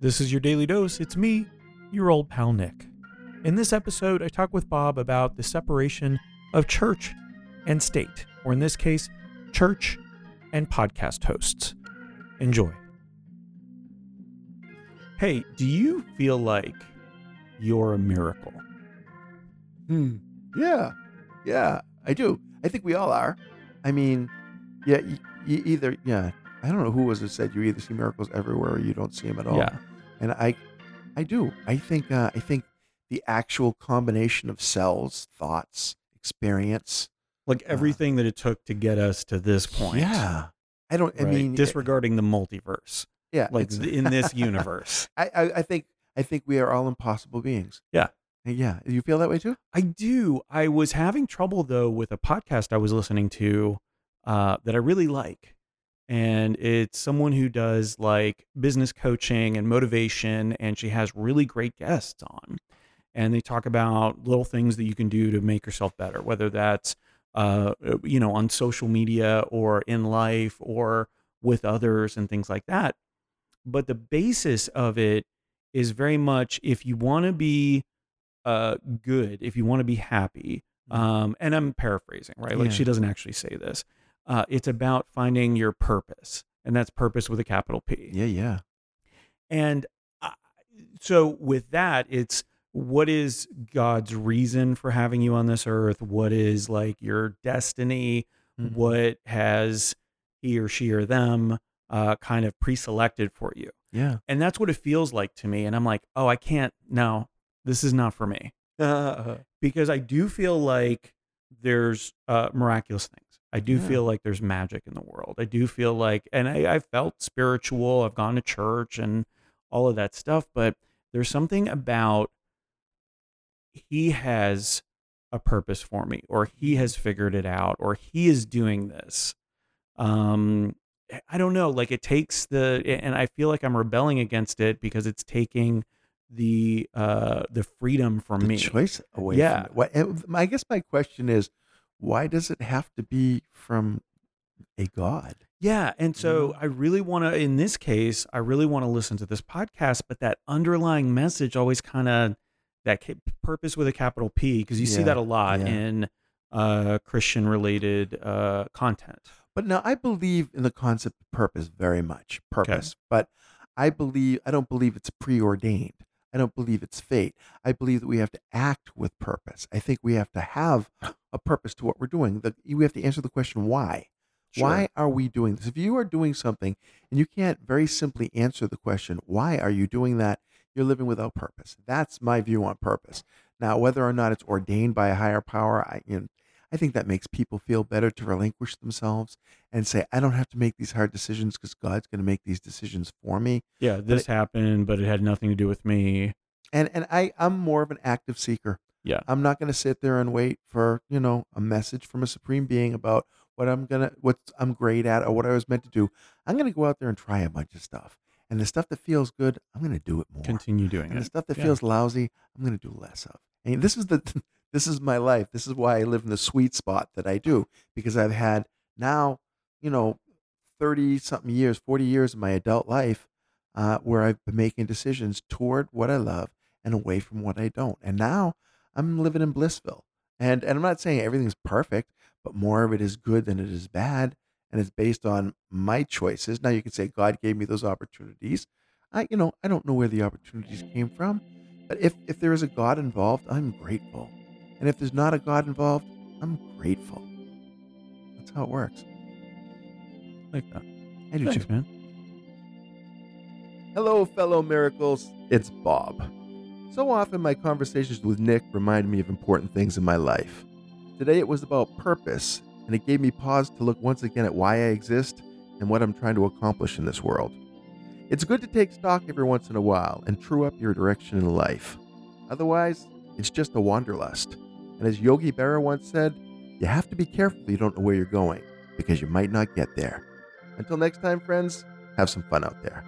This is your daily dose. It's me, your old pal Nick. In this episode, I talk with Bob about the separation of church and state, or in this case, church and podcast hosts. Enjoy. Hey, do you feel like you're a miracle? Hmm. Yeah. Yeah, I do. I think we all are. I mean, yeah, y- y- either, yeah. I don't know who was it said you either see miracles everywhere or you don't see them at all. Yeah. And I, I do. I think, uh, I think the actual combination of cells, thoughts, experience. Like everything that it took to get us to this point. Yeah. I don't, I mean, disregarding the multiverse, yeah, like it's- in this universe. I, I, I think, I think we are all impossible beings. Yeah. Yeah. You feel that way too? I do. I was having trouble though with a podcast I was listening to uh, that I really like. And it's someone who does like business coaching and motivation, and she has really great guests on. And they talk about little things that you can do to make yourself better, whether that's uh, you know on social media or in life or with others and things like that. But the basis of it is very much if you want to be uh, good, if you want to be happy, um, and I'm paraphrasing, right? Like Yeah. she doesn't actually say this. Uh, it's about finding your purpose, and that's purpose with a capital P. Yeah. Yeah. And uh, so with that, it's what is God's reason for having you on this earth? What is like your destiny? Mhm. What has he or she or them uh, kind of pre-selected for you? Yeah. And that's what it feels like to me. And I'm like, oh, I can't. No, this is not for me because I do feel like there's uh, miraculous things. I do Yeah. feel like there's magic in the world. I do feel like, and I, I felt spiritual. I've gone to church and all of that stuff, but there's something about he has a purpose for me, or he has figured it out, or he is doing this. Um, I don't know. Like it takes the, and I feel like I'm rebelling against it because it's taking the uh the freedom from the me. choice away Yeah. What, I guess my question is, why does it have to be from a god? Yeah. And so know? I really want to, in this case, I really want to listen to this podcast, but that underlying message always kind of, that purpose with a capital P, because you see that a lot yeah. in uh, Christian related uh, content. But now I believe in the concept of purpose very much, purpose. But I believe I don't believe it's preordained. I don't believe it's fate. I believe that we have to act with purpose. I think we have to have a purpose to what we're doing. That we have to answer the question why. Why are we doing this? If you are doing something and you can't very simply answer the question, why are you doing that? You're living without purpose. That's my view on purpose. Now, whether or not it's ordained by a higher power, I, you know, I think that makes people feel better to relinquish themselves and say, I don't have to make these hard decisions because God's going to make these decisions for me. Yeah, this happened, but it had nothing to do with me. And and I, I'm more of an active seeker. Yeah. I'm not going to sit there and wait for, you know, a message from a supreme being about what I'm going to, what I'm great at or what I was meant to do. I'm going to go out there and try a bunch of stuff. And the stuff that feels good, I'm going to do it more. Continue doing And the stuff that Yeah. feels lousy, I'm going to do less of. And this is the this is my life. This is why I live in the sweet spot that I do because I've had now, you know, 30 something years, 40 years of my adult life uh, where I've been making decisions toward what I love and away from what I don't. And now I'm living in Blissville. And and I'm not saying everything's perfect, but more of it is good than it is bad and it's based on my choices. Now you can say God gave me those opportunities. I you know, I don't know where the opportunities came from, but if if there is a God involved, I'm grateful. And if there's not a God involved, I'm grateful. That's how it works. like that. I do Thanks, too. man. Hello, fellow miracles. It's Bob. So often, my conversations with Nick remind me of important things in my life. Today, it was about purpose, and it gave me pause to look once again at why I exist and what I'm trying to accomplish in this world. It's good to take stock every once in a while and true up your direction in life. Otherwise, it's just a wanderlust. And as Yogi Berra once said, you have to be careful you don't know where you're going because you might not get there. Until next time, friends, have some fun out there.